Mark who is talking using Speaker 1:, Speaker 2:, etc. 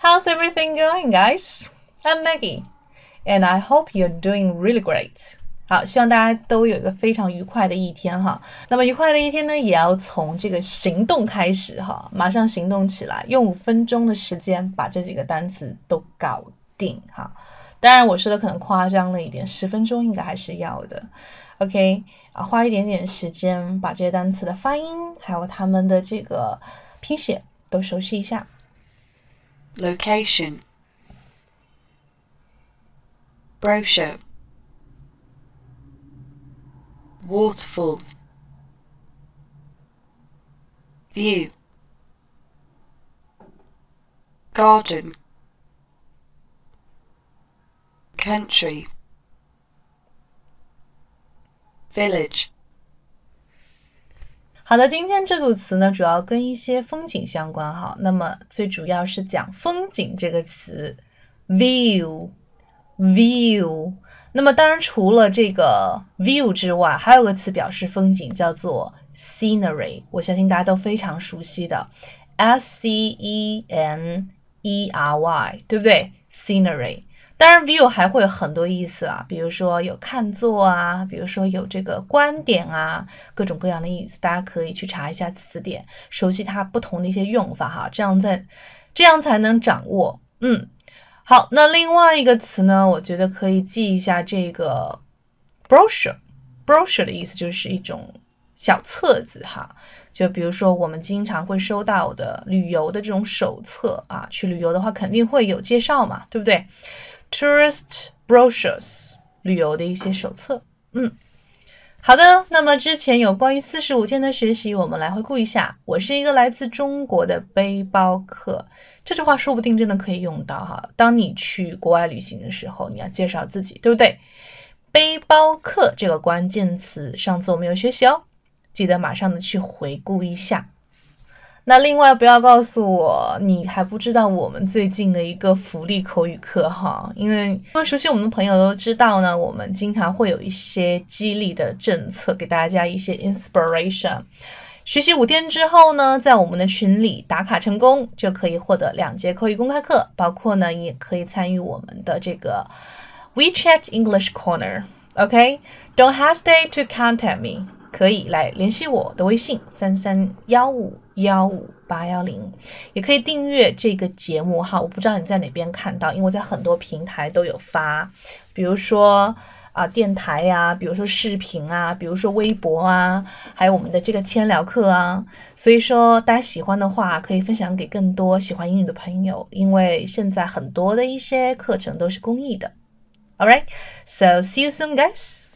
Speaker 1: How's everything going, guys? I'm Maggie, and I hope you're doing really great. 好，希望大家都有一个非常愉快的一天哈。那么愉快的一天呢，也要从这个行动开始哈，马上行动起来，用五分钟的时间把这几个单词都搞定哈。当然，我说的可能夸张了一点，十分钟应该还是要的。OK 啊，花一点点时间把这些单词的发音还有它们的这个拼写都熟悉一下。
Speaker 2: Location. Brochure. Waterfall. View. Garden. Country. Village
Speaker 1: 好的，今天这组词呢，主要跟一些风景相关哈。那么最主要是讲风景这个词，view，view。那么当然，除了这个 view 之外，还有个词表示风景，叫做 scenery。我相信大家都非常熟悉的，s c e n e r y，对不对？scenery。当然，view 还会有很多意思啊，比如说有看作啊，比如说有这个观点啊，各种各样的意思，大家可以去查一下词典，熟悉它不同的一些用法哈，这样在这样才能掌握，嗯。好，那另外一个词呢？我觉得可以记一下这个 brochure。brochure 的意思就是一种小册子哈，就比如说我们经常会收到的旅游的这种手册啊，去旅游的话肯定会有介绍嘛，对不对？tourist brochures，旅游的一些手册。嗯，好的。那么之前有关于四十五天的学习，我们来回顾一下。我是一个来自中国的背包客。这句话说不定真的可以用到哈。当你去国外旅行的时候，你要介绍自己，对不对？背包客这个关键词，上次我们有学习哦，记得马上的去回顾一下。那另外不要告诉我你还不知道我们最近的一个福利口语课哈，因为因为熟悉我们的朋友都知道呢，我们经常会有一些激励的政策，给大家一些 inspiration。学习五天之后呢，在我们的群里打卡成功，就可以获得两节口语公开课，包括呢，也可以参与我们的这个 WeChat English Corner。OK，Don't hesitate to contact me，可以来联系我的微信三三幺五幺五八幺零，也可以订阅这个节目哈。我不知道你在哪边看到，因为我在很多平台都有发，比如说。啊，电台呀，比如说视频啊，比如说微博啊，还有我们的这个千聊课啊，所以说大家喜欢的话，可以分享给更多喜欢英语的朋友，因为现在很多的一些课程都是公益的。All right, so see you soon, guys.